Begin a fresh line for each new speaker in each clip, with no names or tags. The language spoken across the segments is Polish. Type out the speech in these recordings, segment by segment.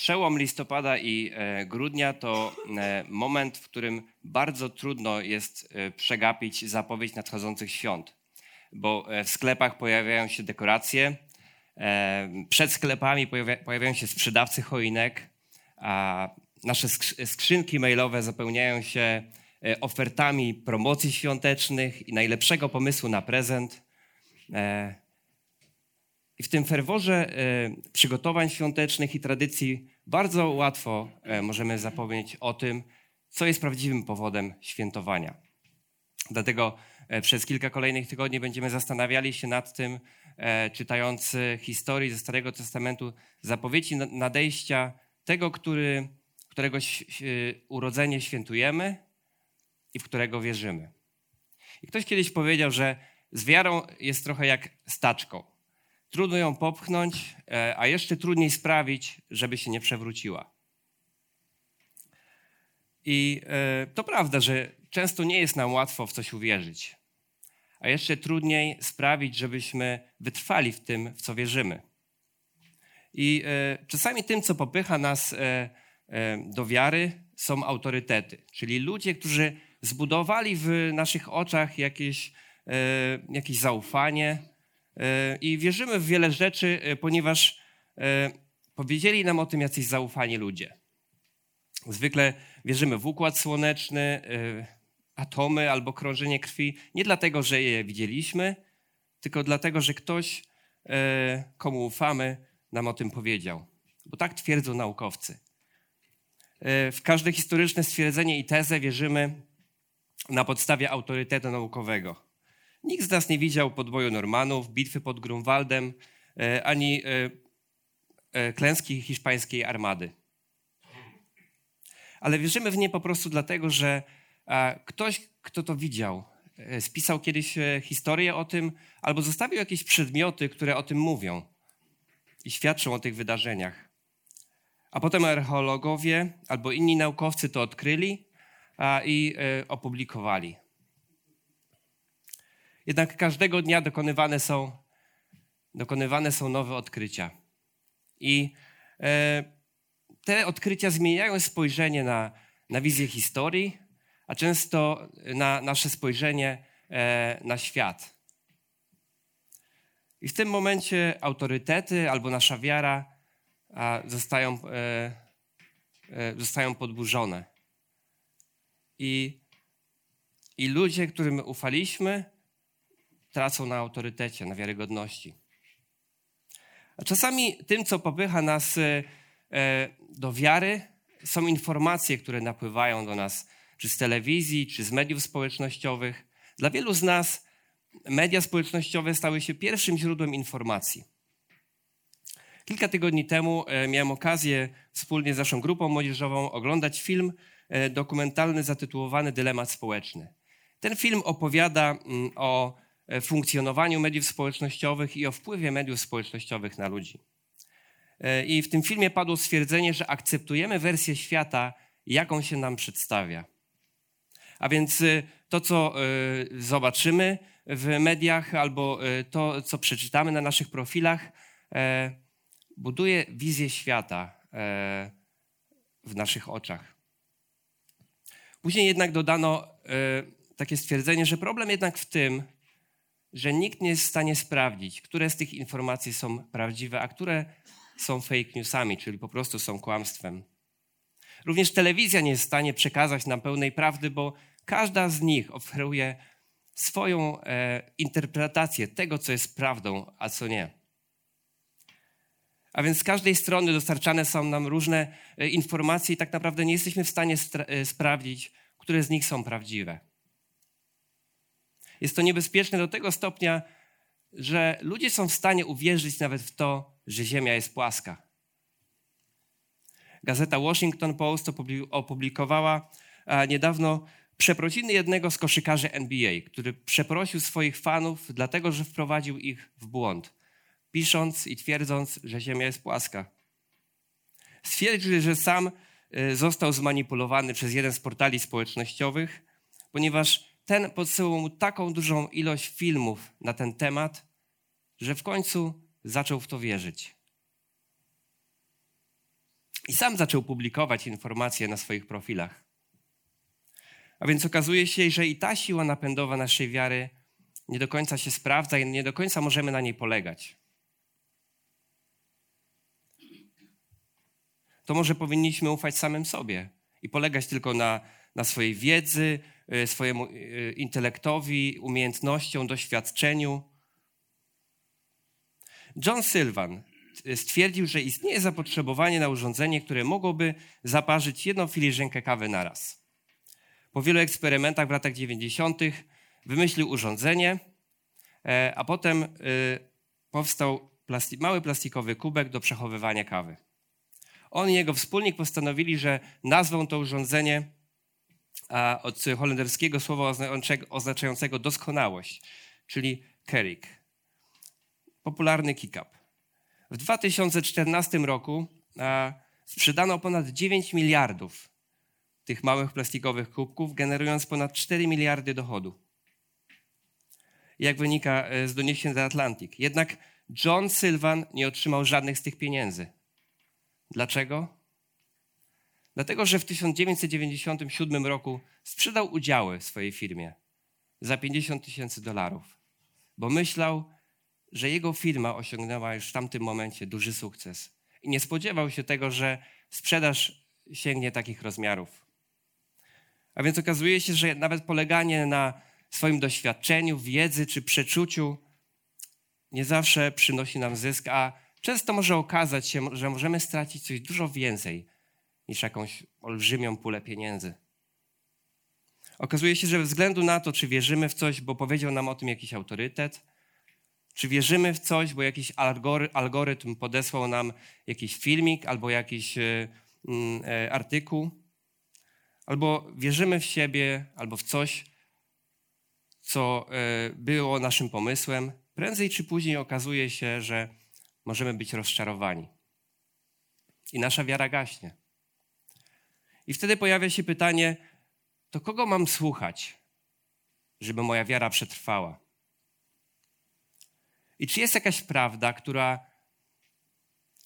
Przełom listopada i e, grudnia to e, moment, w którym bardzo trudno jest e, przegapić zapowiedź nadchodzących świąt, bo w sklepach pojawiają się dekoracje, przed sklepami pojawiają się sprzedawcy choinek, a nasze skrzynki mailowe zapełniają się ofertami promocji świątecznych i najlepszego pomysłu na prezent. I w tym ferworze przygotowań świątecznych i tradycji bardzo łatwo e, możemy zapomnieć o tym, co jest prawdziwym powodem świętowania. Dlatego e, przez kilka kolejnych tygodni będziemy zastanawiali się nad tym, e, czytając historii ze Starego Testamentu, zapowiedzi nadejścia tego, który, którego urodzenie świętujemy i w którego wierzymy. I ktoś kiedyś powiedział, że z wiarą jest trochę jak staczką. Trudno ją popchnąć, e, a jeszcze trudniej sprawić, żeby się nie przewróciła. I e, to prawda, że często nie jest nam łatwo w coś uwierzyć, a jeszcze trudniej sprawić, żebyśmy wytrwali w tym, w co wierzymy. I e, czasami tym, co popycha nas do wiary, są autorytety, czyli ludzie, którzy zbudowali w naszych oczach jakieś, jakieś zaufanie, I wierzymy w wiele rzeczy, e, ponieważ e, powiedzieli nam o tym jacyś zaufani ludzie. Zwykle wierzymy w układ słoneczny, atomy albo krążenie krwi, nie dlatego, że je widzieliśmy, tylko dlatego, że ktoś, komu ufamy, nam o tym powiedział. Bo tak twierdzą naukowcy. W każde historyczne stwierdzenie i tezę wierzymy na podstawie autorytetu naukowego. Nikt z nas nie widział podboju Normanów, bitwy pod Grunwaldem, e, ani e, e, klęski hiszpańskiej armady. Ale wierzymy w nie po prostu dlatego, że ktoś, kto to widział, spisał kiedyś historię o tym, albo zostawił jakieś przedmioty, które o tym mówią i świadczą o tych wydarzeniach. A potem archeologowie albo inni naukowcy to odkryli i opublikowali. Jednak każdego dnia dokonywane są, dokonywane są nowe odkrycia. I e, te odkrycia zmieniają spojrzenie na, na wizję historii, a często na nasze spojrzenie e, na świat. I w tym momencie autorytety albo nasza wiara a, zostają, e, e, zostają podburzone. I, I ludzie, którym ufaliśmy, tracą na autorytecie, na wiarygodności. A czasami tym, co popycha nas e, e, do wiary, są informacje, które napływają do nas, czy z telewizji, czy z mediów społecznościowych. Dla wielu z nas media społecznościowe stały się pierwszym źródłem informacji. Kilka tygodni temu e, miałem okazję wspólnie z naszą grupą młodzieżową oglądać film dokumentalny zatytułowany Dylemat społeczny. Ten film opowiada mm, o funkcjonowaniu mediów społecznościowych i o wpływie mediów społecznościowych na ludzi. E, I w tym filmie padło stwierdzenie, że akceptujemy wersję świata, jaką się nam przedstawia. A więc e, to, co zobaczymy w mediach, albo to, co przeczytamy na naszych profilach, buduje wizję świata w naszych oczach. Później jednak dodano takie stwierdzenie, że problem jednak w tym, że nikt nie jest w stanie sprawdzić, które z tych informacji są prawdziwe, a które są fake newsami, czyli po prostu są kłamstwem. Również telewizja nie jest w stanie przekazać nam pełnej prawdy, bo każda z nich oferuje swoją e, interpretację tego, co jest prawdą, a co nie. A więc z każdej strony dostarczane są nam różne e, informacje i tak naprawdę nie jesteśmy w stanie e, sprawdzić, które z nich są prawdziwe. Jest to niebezpieczne do tego stopnia, że ludzie są w stanie uwierzyć nawet w to, że Ziemia jest płaska. Gazeta Washington Post opublikowała niedawno przeprosiny jednego z koszykarzy NBA, który przeprosił swoich fanów, dlatego że wprowadził ich w błąd, pisząc i twierdząc, że Ziemia jest płaska. Stwierdził, że sam y, został zmanipulowany przez jeden z portali społecznościowych, ponieważ ten podsyłał mu taką dużą ilość filmów na ten temat, że w końcu zaczął w to wierzyć. I sam zaczął publikować informacje na swoich profilach. A więc okazuje się, że i ta siła napędowa naszej wiary nie do końca się sprawdza i nie do końca możemy na niej polegać. To może powinniśmy ufać samym sobie i polegać tylko na, na swojej wiedzy, y, swojemu y, intelektowi, umiejętnościom, doświadczeniu. John Sylvan stwierdził, że istnieje zapotrzebowanie na urządzenie, które mogłoby zaparzyć jedną filiżankę kawy naraz. Po wielu eksperymentach w latach 90. wymyślił urządzenie, e, a potem powstał mały plastikowy kubek do przechowywania kawy. On i jego wspólnik postanowili, że nazwą to urządzenie od holenderskiego słowa oznaczającego doskonałość, czyli kerik. Popularny kick-up. W 2014 roku sprzedano ponad 9 miliardów tych małych plastikowych kubków, generując ponad 4 miliardy dochodu. Jak wynika e, z doniesień The Atlantic. Jednak John Sylvan nie otrzymał żadnych z tych pieniędzy. Dlaczego? Dlatego, że w 1997 roku sprzedał udziały w swojej firmie za 50 tysięcy dolarów, bo myślał, że jego firma osiągnęła już w tamtym momencie duży sukces. I nie spodziewał się tego, że sprzedaż sięgnie takich rozmiarów. A więc okazuje się, że nawet poleganie na swoim doświadczeniu, wiedzy czy przeczuciu nie zawsze przynosi nam zysk, a często może okazać się, że możemy stracić coś dużo więcej niż jakąś olbrzymią pulę pieniędzy. Okazuje się, że ze względu na to, czy wierzymy w coś, bo powiedział nam o tym jakiś autorytet, czy wierzymy w coś, bo jakiś algorytm podesłał nam jakiś filmik albo jakiś e, mm, e, artykuł, albo wierzymy w siebie, albo w coś, co e, było naszym pomysłem, prędzej czy później okazuje się, że możemy być rozczarowani. I nasza wiara gaśnie. I wtedy pojawia się pytanie: to kogo mam słuchać, żeby moja wiara przetrwała? I czy jest jakaś prawda, która,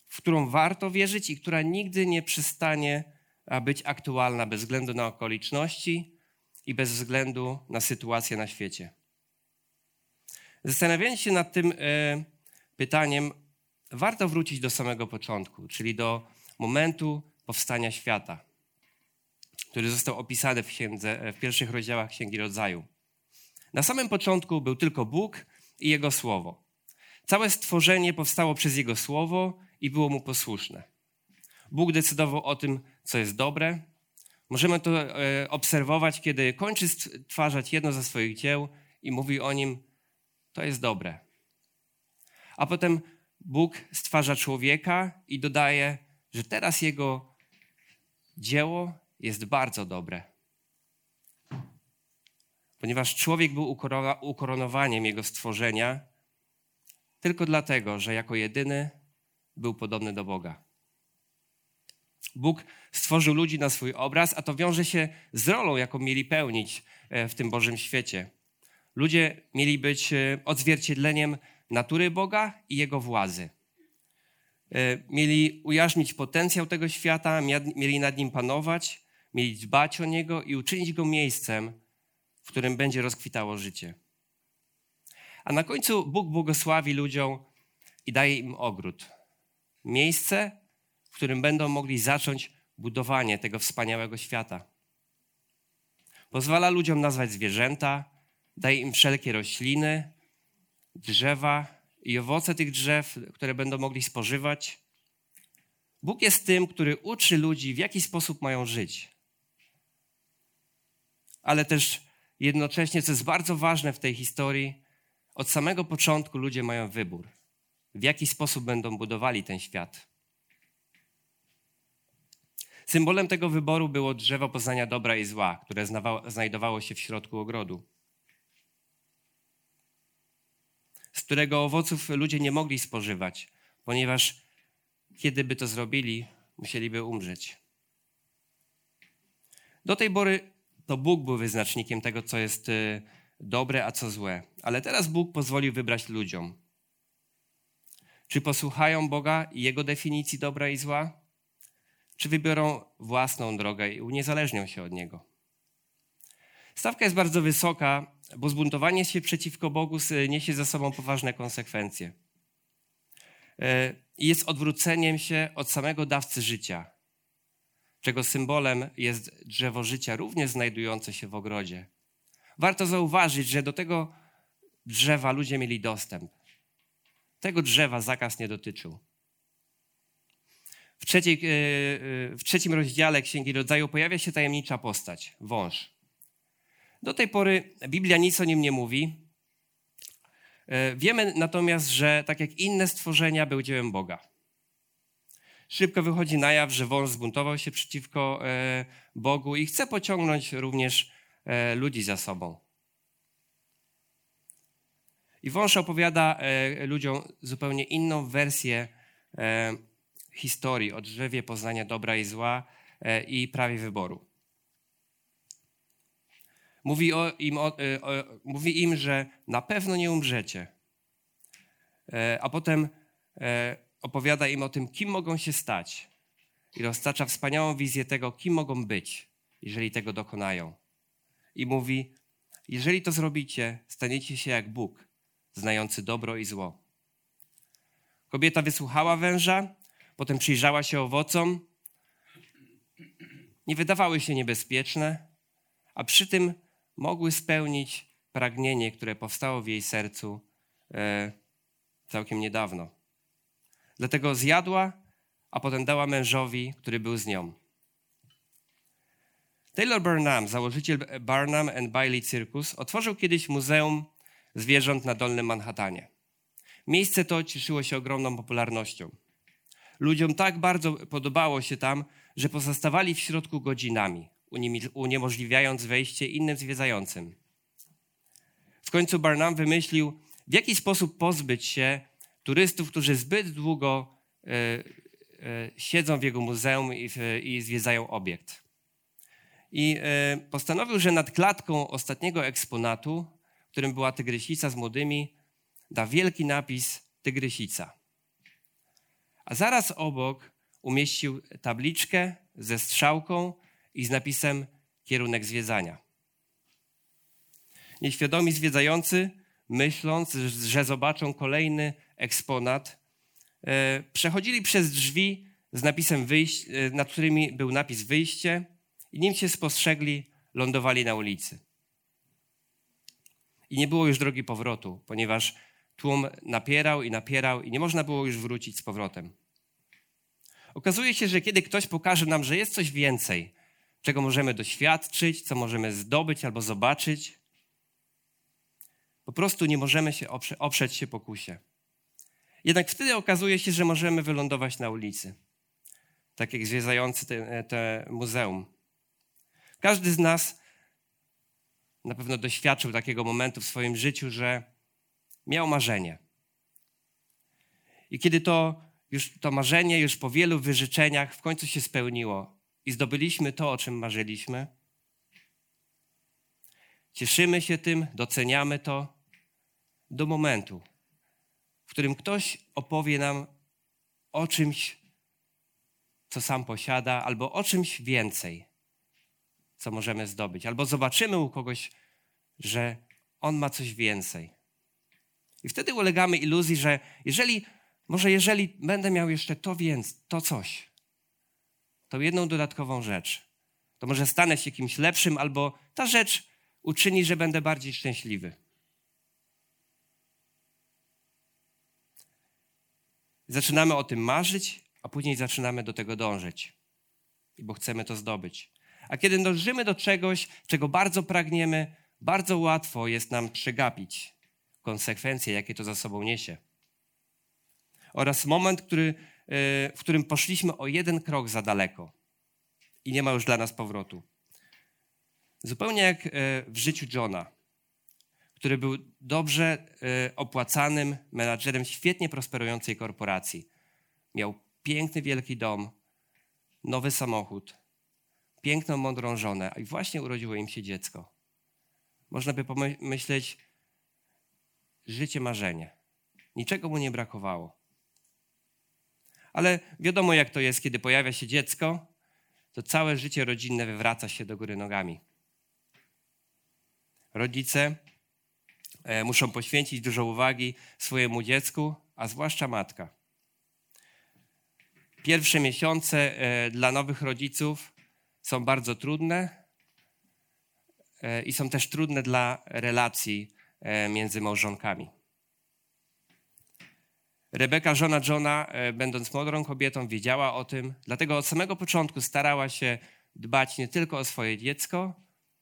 w którą warto wierzyć i która nigdy nie przestanie być aktualna bez względu na okoliczności i bez względu na sytuację na świecie? Zastanawiając się nad tym e, pytaniem, warto wrócić do samego początku, czyli do momentu powstania świata, który został opisany w, księdze, w pierwszych rozdziałach Księgi Rodzaju. Na samym początku był tylko Bóg i Jego Słowo. Całe stworzenie powstało przez Jego słowo i było mu posłuszne. Bóg decydował o tym, co jest dobre. Możemy to e, obserwować, kiedy kończy stwarzać jedno ze swoich dzieł i mówi o nim, to jest dobre. A potem Bóg stwarza człowieka i dodaje, że teraz jego dzieło jest bardzo dobre. Ponieważ człowiek był ukoronowaniem jego stworzenia, tylko dlatego, że jako jedyny był podobny do Boga. Bóg stworzył ludzi na swój obraz, a to wiąże się z rolą, jaką mieli pełnić e, w tym Bożym świecie. Ludzie mieli być e, odzwierciedleniem natury Boga i Jego władzy. E, mieli ujarzmić potencjał tego świata, mieli nad nim panować, mieli dbać o niego i uczynić go miejscem, w którym będzie rozkwitało życie. A na końcu Bóg błogosławi ludziom i daje im ogród. Miejsce, w którym będą mogli zacząć budowanie tego wspaniałego świata. Pozwala ludziom nazwać zwierzęta, daje im wszelkie rośliny, drzewa i owoce tych drzew, które będą mogli spożywać. Bóg jest tym, który uczy ludzi, w jaki sposób mają żyć. Ale też jednocześnie, co jest bardzo ważne w tej historii, od samego początku ludzie mają wybór, w jaki sposób będą budowali ten świat. Symbolem tego wyboru było drzewo poznania dobra i zła, które znajdowało się w środku ogrodu, z którego owoców ludzie nie mogli spożywać, ponieważ kiedy by to zrobili, musieliby umrzeć. Do tej pory to Bóg był wyznacznikiem tego, co jest y, dobre, a co złe. Ale teraz Bóg pozwolił wybrać ludziom. Czy posłuchają Boga i Jego definicji dobra i zła? Czy wybiorą własną drogę i uniezależnią się od Niego? Stawka jest bardzo wysoka, bo zbuntowanie się przeciwko Bogu niesie ze sobą poważne konsekwencje. Y, jest odwróceniem się od samego dawcy życia, czego symbolem jest drzewo życia, również znajdujące się w ogrodzie. Warto zauważyć, że do tego drzewa ludzie mieli dostęp. Tego drzewa zakaz nie dotyczył. W, trzeciej, e, e, w trzecim rozdziale Księgi Rodzaju pojawia się tajemnicza postać wąż. Do tej pory Biblia nic o nim nie mówi. E, wiemy natomiast, że tak jak inne stworzenia, był dziełem Boga. Szybko wychodzi na jaw, że wąż zbuntował się przeciwko Bogu i chce pociągnąć również E, ludzi za sobą. I wąż opowiada e, ludziom zupełnie inną wersję e, historii o drzewie poznania dobra i zła i prawie wyboru. Mówi, im, o, o, mówi im, że na pewno nie umrzecie. A potem opowiada im o tym, kim mogą się stać. I roztacza wspaniałą wizję tego, kim mogą być, jeżeli tego dokonają i mówi: Jeżeli to zrobicie, staniecie się jak Bóg, znający dobro i zło. Kobieta wysłuchała węża, potem przyjrzała się owocom. Nie wydawały się niebezpieczne, a przy tym mogły spełnić pragnienie, które powstało w jej sercu e, całkiem niedawno. Dlatego zjadła, a potem dała mężowi, który był z nią. Taylor Burnham, założyciel Barnum and Bailey Circus, otworzył kiedyś Muzeum Zwierząt na Dolnym Manhattanie. Miejsce to cieszyło się ogromną popularnością. Ludziom tak bardzo podobało się tam, że pozostawali w środku godzinami, uniemożliwiając wejście innym zwiedzającym. W końcu Barnum wymyślił, w jaki sposób pozbyć się turystów, którzy zbyt długo y, y, siedzą w jego muzeum i, i zwiedzają obiekt i e, postanowił, że nad klatką ostatniego eksponatu, którym była tygrysica z młodymi, da wielki napis tygrysica. A zaraz obok umieścił tabliczkę ze strzałką i z napisem kierunek zwiedzania. Nieświadomi zwiedzający, myśląc, że zobaczą kolejny eksponat, e, przechodzili przez drzwi z napisem wyjść, e, nad którymi był napis wyjście i nim się spostrzegli, lądowali na ulicy. I nie było już drogi powrotu, ponieważ tłum napierał i napierał i nie można było już wrócić z powrotem. Okazuje się, że kiedy ktoś pokaże nam, że jest coś więcej, czego możemy doświadczyć, co możemy zdobyć albo zobaczyć, po prostu nie możemy się oprze oprzeć się pokusie. Jednak wtedy okazuje się, że możemy wylądować na ulicy, tak jak zwiedzający te, te muzeum. Każdy z nas na pewno doświadczył takiego momentu w swoim życiu, że miał marzenie. I kiedy to już to marzenie już po wielu wyrzeczeniach w końcu się spełniło i zdobyliśmy to, o czym marzyliśmy, cieszymy się tym, doceniamy to do momentu, którym ktoś opowie nam o czymś, co sam posiada, albo o czymś więcej co możemy zdobyć. Albo zobaczymy u kogoś, że on ma coś więcej. I wtedy ulegamy iluzji, że jeżeli, może jeżeli będę miał jeszcze to więc, to coś, to jedną dodatkową rzecz, to może stanę się kimś lepszym, albo ta rzecz uczyni, że będę bardziej szczęśliwy. Zaczynamy o tym marzyć, a później zaczynamy do tego dążyć, bo chcemy to zdobyć. A kiedy dążymy do czegoś, czego bardzo pragniemy, bardzo łatwo jest nam przegapić konsekwencje, jakie to za sobą niesie. Oraz moment, który, e, w którym poszliśmy o jeden krok za daleko i nie ma już dla nas powrotu. Zupełnie jak e, w życiu Johna, który był dobrze e, opłacanym menadżerem świetnie prosperującej korporacji. Miał piękny, wielki dom, nowy samochód, piękną, mądrą żonę, i właśnie urodziło im się dziecko. Można by pomyśleć, życie marzenie. Niczego mu nie brakowało. Ale wiadomo, jak to jest, kiedy pojawia się dziecko, to całe życie rodzinne wywraca się do góry nogami. Rodzice muszą poświęcić dużo uwagi swojemu dziecku, a zwłaszcza matka. Pierwsze miesiące e, dla nowych rodziców są bardzo trudne e, i są też trudne dla relacji między małżonkami. Rebeka, żona Johna, będąc mądrą kobietą, wiedziała o tym, dlatego od samego początku starała się dbać nie tylko o swoje dziecko,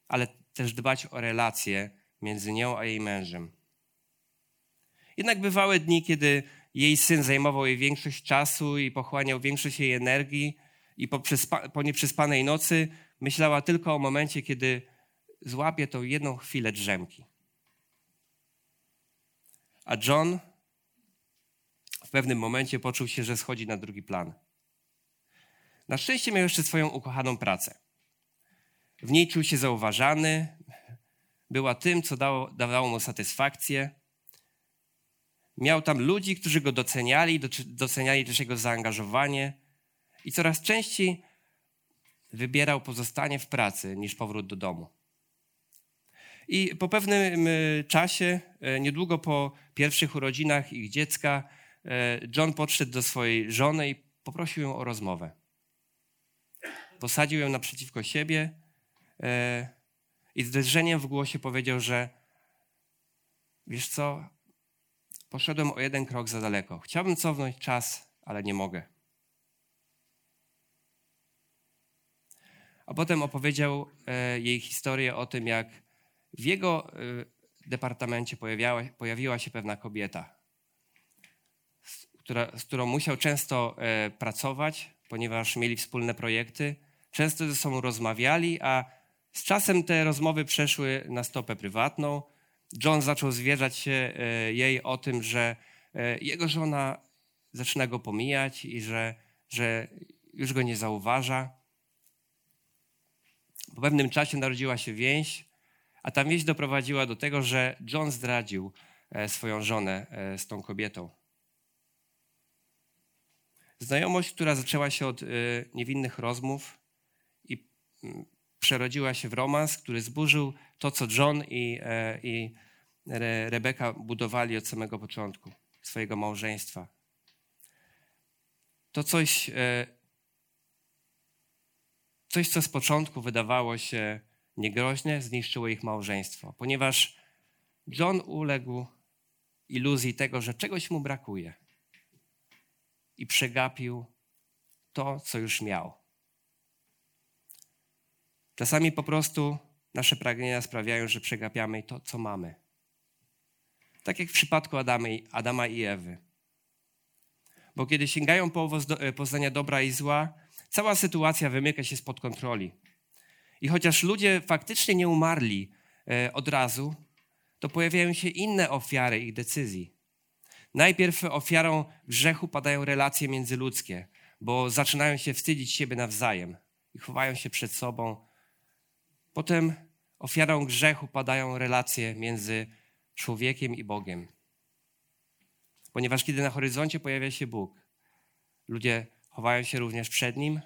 ale też dbać o relacje między nią a jej mężem. Jednak bywały dni, kiedy jej syn zajmował jej większość czasu i pochłaniał większość jej energii, i po, po nieprzespanej nocy myślała tylko o momencie, kiedy złapie tą jedną chwilę drzemki. A John w pewnym momencie poczuł się, że schodzi na drugi plan. Na szczęście miał jeszcze swoją ukochaną pracę. W niej czuł się zauważany, była tym, co dało, dawało mu satysfakcję. Miał tam ludzi, którzy go doceniali, doceniali też jego zaangażowanie i coraz częściej wybierał pozostanie w pracy niż powrót do domu. I po pewnym e, czasie, e, niedługo po pierwszych urodzinach ich dziecka, e, John podszedł do swojej żony i poprosił ją o rozmowę. Posadził ją naprzeciwko siebie i z drżeniem w głosie powiedział, że wiesz co, poszedłem o jeden krok za daleko. Chciałbym cofnąć czas, ale nie mogę. A potem opowiedział e, jej historię o tym, jak w jego e, departamencie pojawiała, pojawiła się pewna kobieta, która, z którą musiał często e, pracować, ponieważ mieli wspólne projekty. Często ze sobą rozmawiali, a z czasem te rozmowy przeszły na stopę prywatną. John zaczął zwierzać się e, jej o tym, że e, jego żona zaczyna go pomijać i że, że już go nie zauważa. Po pewnym czasie narodziła się więź, a ta więź doprowadziła do tego, że John zdradził e, swoją żonę z tą kobietą. Znajomość, która zaczęła się od niewinnych rozmów i mm, przerodziła się w romans, który zburzył to, co John i, e, i Rebeka budowali od samego początku swojego małżeństwa. To coś, e, coś, co z początku wydawało się niegroźne, zniszczyło ich małżeństwo, ponieważ John uległ iluzji tego, że czegoś mu brakuje i przegapił to, co już miał. Czasami po prostu nasze pragnienia sprawiają, że przegapiamy to, co mamy. Tak jak w przypadku Adama i Ewy. Bo kiedy sięgają po owoc e, poznania dobra i zła, cała sytuacja wymyka się spod kontroli. I chociaż ludzie faktycznie nie umarli e, od razu, to pojawiają się inne ofiary ich decyzji. Najpierw ofiarą grzechu padają relacje międzyludzkie, bo zaczynają się wstydzić siebie nawzajem i chowają się przed sobą, Potem ofiarą grzechu padają relacje między człowiekiem i Bogiem. Ponieważ kiedy na horyzoncie pojawia się Bóg, ludzie chowają się również przed Nim.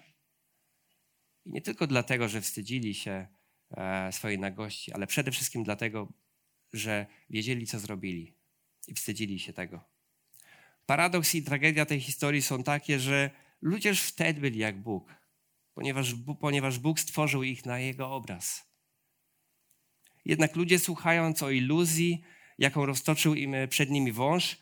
I nie tylko dlatego, że wstydzili się e, swojej nagości, ale przede wszystkim dlatego, że wiedzieli, co zrobili i wstydzili się tego. Paradoks i tragedia tej historii są takie, że ludzie już wtedy byli jak Bóg ponieważ, ponieważ Bóg stworzył ich na Jego obraz. Jednak ludzie, słuchając o iluzji, jaką roztoczył im e, przed nimi wąż,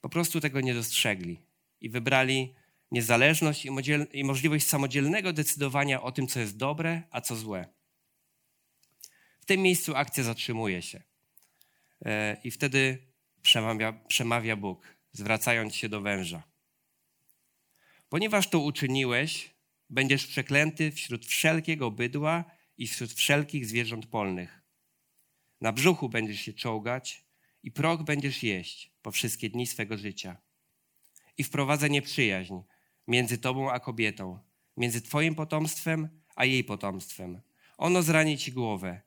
po prostu tego nie dostrzegli i wybrali niezależność i możliwość samodzielnego decydowania o tym, co jest dobre, a co złe. W tym miejscu akcja zatrzymuje się. E, I wtedy przemawia, przemawia Bóg, zwracając się do węża. Ponieważ to uczyniłeś, będziesz przeklęty wśród wszelkiego bydła i wśród wszelkich zwierząt polnych. Na brzuchu będziesz się czołgać i proch będziesz jeść po wszystkie dni swego życia. I wprowadzę nieprzyjaźń między tobą a kobietą, między twoim potomstwem a jej potomstwem. Ono zrani ci głowę,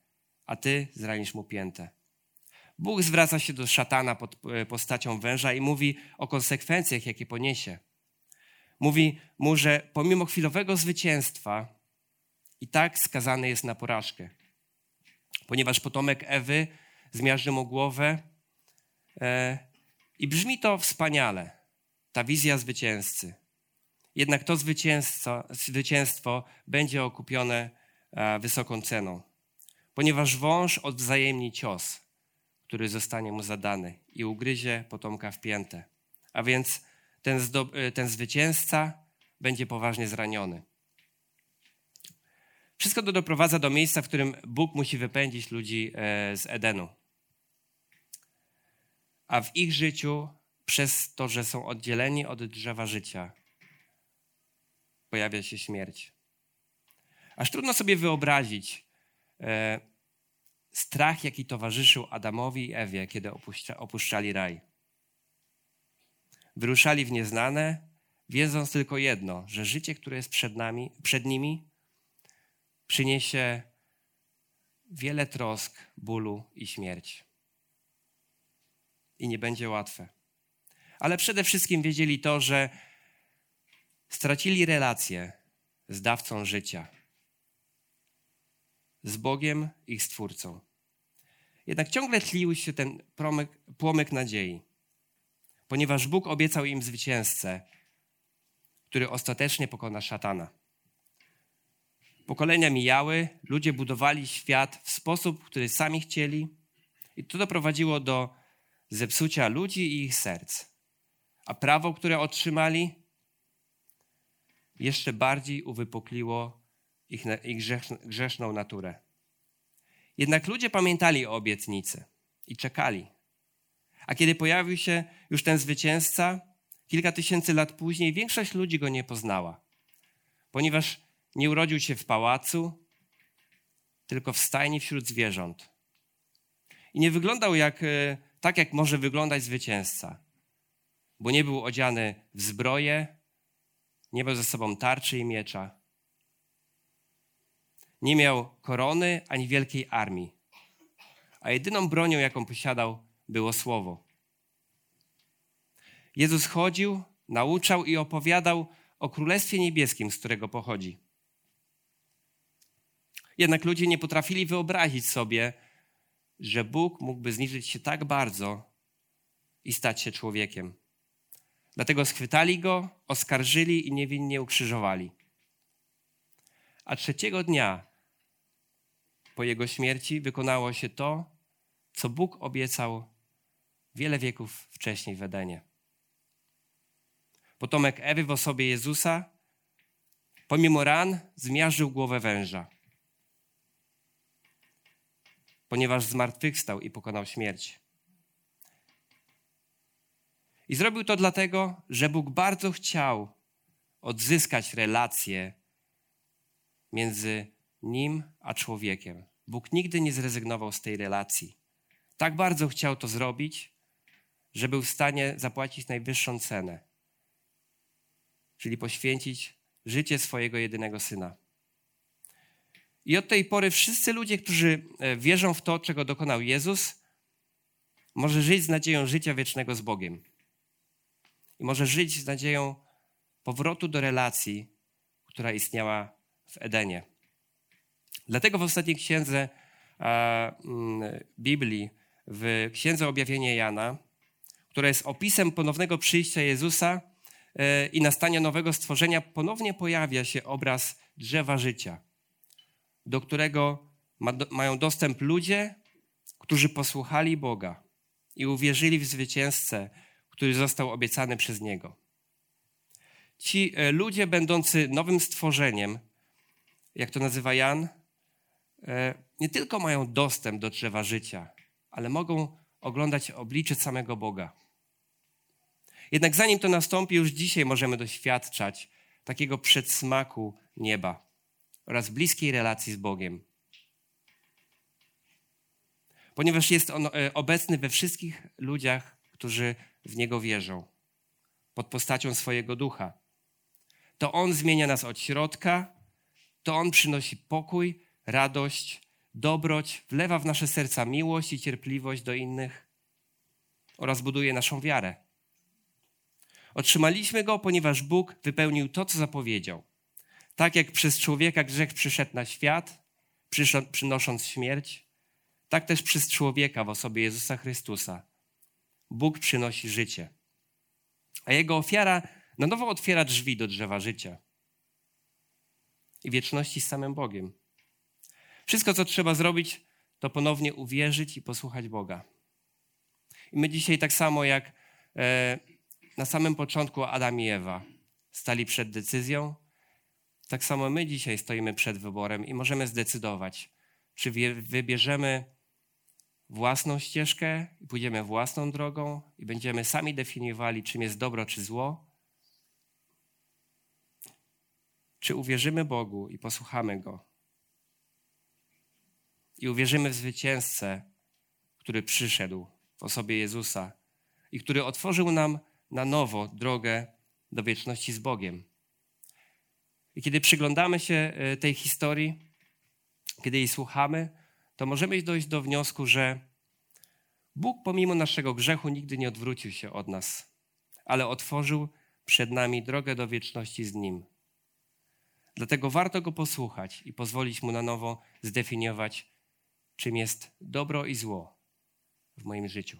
a ty zranisz mu piętę. Bóg zwraca się do szatana pod e, postacią węża i mówi o konsekwencjach, jakie poniesie. Mówi mu, że pomimo chwilowego zwycięstwa i tak skazany jest na porażkę. Ponieważ potomek Ewy zmiażdży mu głowę e, i brzmi to wspaniale, ta wizja zwycięzcy. Jednak to zwycięstwo będzie okupione e, wysoką ceną, ponieważ wąż odwzajemni cios, który zostanie mu zadany i ugryzie potomka w piętę. A więc ten, e, ten zwycięzca będzie poważnie zraniony. Wszystko to doprowadza do miejsca, w którym Bóg musi wypędzić ludzi e, z Edenu. A w ich życiu, przez to, że są oddzieleni od drzewa życia, pojawia się śmierć. Aż trudno sobie wyobrazić e, strach, jaki towarzyszył Adamowi i Ewie, kiedy opuszcza, opuszczali raj. Wyruszali w nieznane, wiedząc tylko jedno, że życie, które jest przed, nami, przed nimi, przyniesie wiele trosk, bólu i śmierć. I nie będzie łatwe. Ale przede wszystkim wiedzieli to, że stracili relację z dawcą życia, z Bogiem, ich Stwórcą. Jednak ciągle tlił się ten promyk, płomyk nadziei, ponieważ Bóg obiecał im zwycięzcę, który ostatecznie pokona szatana. Pokolenia mijały, ludzie budowali świat w sposób, który sami chcieli, i to doprowadziło do zepsucia ludzi i ich serc. A prawo, które otrzymali, jeszcze bardziej uwypukliło ich, ich grzeszną naturę. Jednak ludzie pamiętali o obietnicy i czekali. A kiedy pojawił się już ten zwycięzca, kilka tysięcy lat później, większość ludzi go nie poznała, ponieważ nie urodził się w pałacu, tylko w stajni wśród zwierząt. I nie wyglądał jak, e, tak, jak może wyglądać zwycięzca, bo nie był odziany w zbroję, nie miał ze sobą tarczy i miecza. Nie miał korony ani wielkiej armii, a jedyną bronią, jaką posiadał, było słowo. Jezus chodził, nauczał i opowiadał o Królestwie Niebieskim, z którego pochodzi. Jednak ludzie nie potrafili wyobrazić sobie, że Bóg mógłby zniżyć się tak bardzo i stać się człowiekiem. Dlatego schwytali go, oskarżyli i niewinnie ukrzyżowali. A trzeciego dnia po jego śmierci wykonało się to, co Bóg obiecał wiele wieków wcześniej w Edenie. Potomek Ewy w osobie Jezusa, pomimo ran, zmiażdżył głowę węża, ponieważ zmartwychwstał i pokonał śmierć. I zrobił to dlatego, że Bóg bardzo chciał odzyskać relację między nim a człowiekiem. Bóg nigdy nie zrezygnował z tej relacji. Tak bardzo chciał to zrobić, że był w stanie zapłacić najwyższą cenę, czyli poświęcić życie swojego jedynego syna. I od tej pory wszyscy ludzie, którzy e, wierzą w to, czego dokonał Jezus, może żyć z nadzieją życia wiecznego z Bogiem i może żyć z nadzieją powrotu do relacji, która istniała w Edenie. Dlatego w ostatniej księdze mm, Biblii, w Księdze Objawienia Jana, która jest opisem ponownego przyjścia Jezusa e, i nastania nowego stworzenia, ponownie pojawia się obraz drzewa życia, do którego mają dostęp ludzie, którzy posłuchali Boga i uwierzyli w zwycięzcę, który został obiecany przez Niego. Ci e, ludzie, będący nowym stworzeniem, jak to nazywa Jan, e, nie tylko mają dostęp do drzewa życia, ale mogą oglądać oblicze samego Boga. Jednak zanim to nastąpi, już dzisiaj możemy doświadczać takiego przedsmaku nieba oraz bliskiej relacji z Bogiem. Ponieważ jest on e, obecny we wszystkich ludziach, którzy w Niego wierzą, pod postacią swojego ducha. To On zmienia nas od środka, to On przynosi pokój, radość, dobroć, wlewa w nasze serca miłość i cierpliwość do innych oraz buduje naszą wiarę. Otrzymaliśmy go, ponieważ Bóg wypełnił to, co zapowiedział. Tak jak przez człowieka grzech przyszedł na świat, przynosząc śmierć, tak też przez człowieka w osobie Jezusa Chrystusa Bóg przynosi życie. A jego ofiara na nowo otwiera drzwi do drzewa życia i wieczności z samym Bogiem. Wszystko, co trzeba zrobić, to ponownie uwierzyć i posłuchać Boga. I my dzisiaj, tak samo jak e, na samym początku Adam i Ewa stali przed decyzją, tak samo my dzisiaj stoimy przed wyborem i możemy zdecydować, czy wybierzemy własną ścieżkę i pójdziemy własną drogą i będziemy sami definiowali, czym jest dobro czy zło, czy uwierzymy Bogu i posłuchamy Go. I uwierzymy w zwycięzcę, który przyszedł w osobie Jezusa i który otworzył nam na nowo drogę do wieczności z Bogiem. I kiedy przyglądamy się e, tej historii, kiedy jej słuchamy, to możemy dojść do wniosku, że Bóg pomimo naszego grzechu nigdy nie odwrócił się od nas, ale otworzył przed nami drogę do wieczności z Nim. Dlatego warto Go posłuchać i pozwolić Mu na nowo zdefiniować, czym jest dobro i zło w moim życiu.